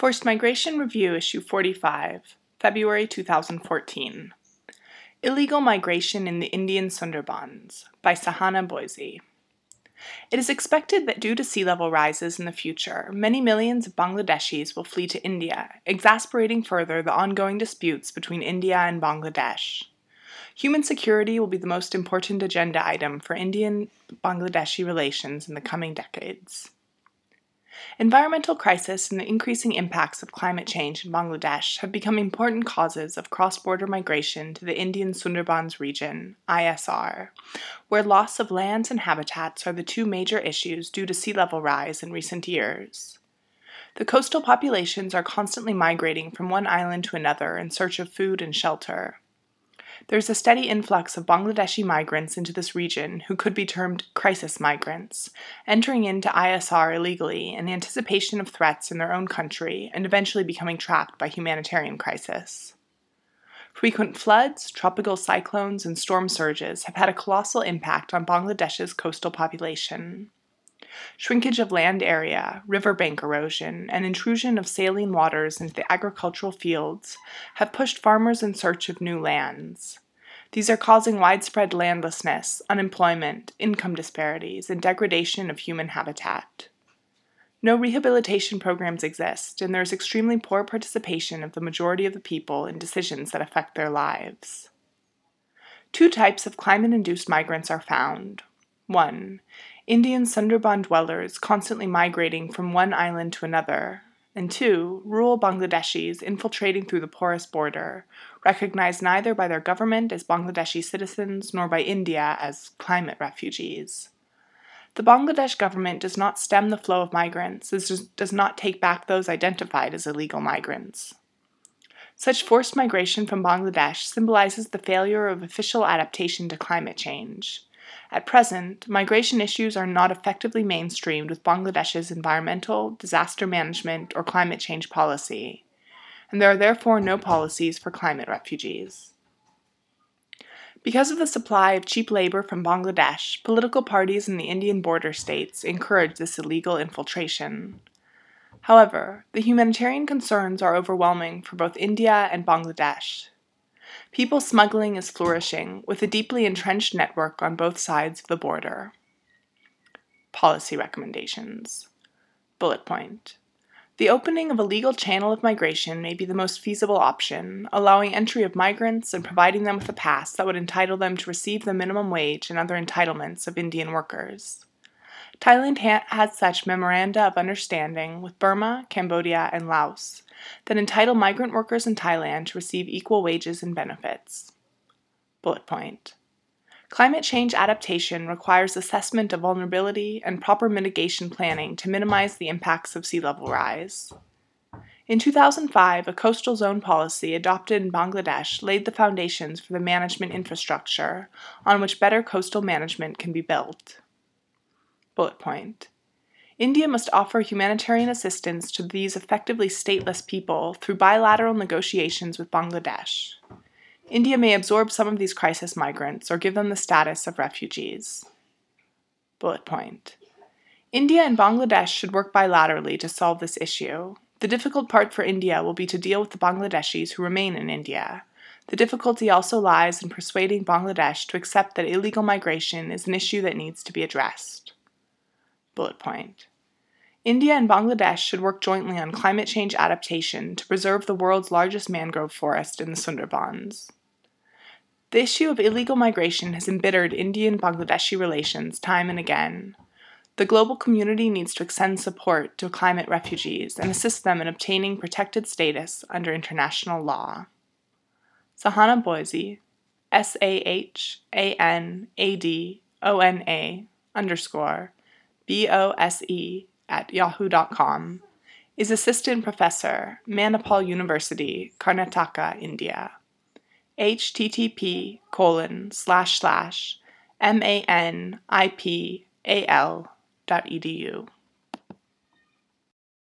Forced Migration Review, Issue 45, February 2014. Illegal Migration in the Indian Sundarbans by Sahana Bose. It is expected that due to sea level rises in the future, many millions of Bangladeshis will flee to India, exasperating further the ongoing disputes between India and Bangladesh. Human security will be the most important agenda item for Indian Bangladeshi relations in the coming decades. Environmental crisis and the increasing impacts of climate change in Bangladesh have become important causes of cross border migration to the Indian Sundarbans region, ISR, where loss of lands and habitats are the two major issues due to sea level rise in recent years. The coastal populations are constantly migrating from one island to another in search of food and shelter. There is a steady influx of Bangladeshi migrants into this region who could be termed crisis migrants, entering into ISR illegally in anticipation of threats in their own country and eventually becoming trapped by humanitarian crisis. Frequent floods, tropical cyclones, and storm surges have had a colossal impact on Bangladesh's coastal population. Shrinkage of land area, riverbank erosion, and intrusion of saline waters into the agricultural fields have pushed farmers in search of new lands. These are causing widespread landlessness, unemployment, income disparities, and degradation of human habitat. No rehabilitation programs exist, and there is extremely poor participation of the majority of the people in decisions that affect their lives. Two types of climate induced migrants are found. 1. Indian Sundarban dwellers constantly migrating from one island to another, and two, rural Bangladeshis infiltrating through the porous border, recognized neither by their government as Bangladeshi citizens nor by India as climate refugees. The Bangladesh government does not stem the flow of migrants, it does not take back those identified as illegal migrants. Such forced migration from Bangladesh symbolizes the failure of official adaptation to climate change. At present, migration issues are not effectively mainstreamed with Bangladesh's environmental, disaster management, or climate change policy, and there are therefore no policies for climate refugees. Because of the supply of cheap labor from Bangladesh, political parties in the Indian border states encourage this illegal infiltration. However, the humanitarian concerns are overwhelming for both India and Bangladesh, People smuggling is flourishing, with a deeply entrenched network on both sides of the border. Policy recommendations. Bullet point. The opening of a legal channel of migration may be the most feasible option, allowing entry of migrants and providing them with a pass that would entitle them to receive the minimum wage and other entitlements of Indian workers. Thailand ha- has such memoranda of understanding with Burma, Cambodia, and Laos that entitle migrant workers in Thailand to receive equal wages and benefits. Bullet point. Climate change adaptation requires assessment of vulnerability and proper mitigation planning to minimize the impacts of sea level rise. In 2005, a coastal zone policy adopted in Bangladesh laid the foundations for the management infrastructure on which better coastal management can be built. Bullet point. India must offer humanitarian assistance to these effectively stateless people through bilateral negotiations with Bangladesh. India may absorb some of these crisis migrants or give them the status of refugees. Bullet point. India and Bangladesh should work bilaterally to solve this issue. The difficult part for India will be to deal with the Bangladeshis who remain in India. The difficulty also lies in persuading Bangladesh to accept that illegal migration is an issue that needs to be addressed. Bullet point. India and Bangladesh should work jointly on climate change adaptation to preserve the world's largest mangrove forest in the Sundarbans. The issue of illegal migration has embittered Indian Bangladeshi relations time and again. The global community needs to extend support to climate refugees and assist them in obtaining protected status under international law. Sahana Bose, S A H A N A D O N A underscore B O S E, at yahoo.com, is assistant professor, Manipal University, Karnataka, India. http colon slash slash m-a-n-i-p-a-l dot edu.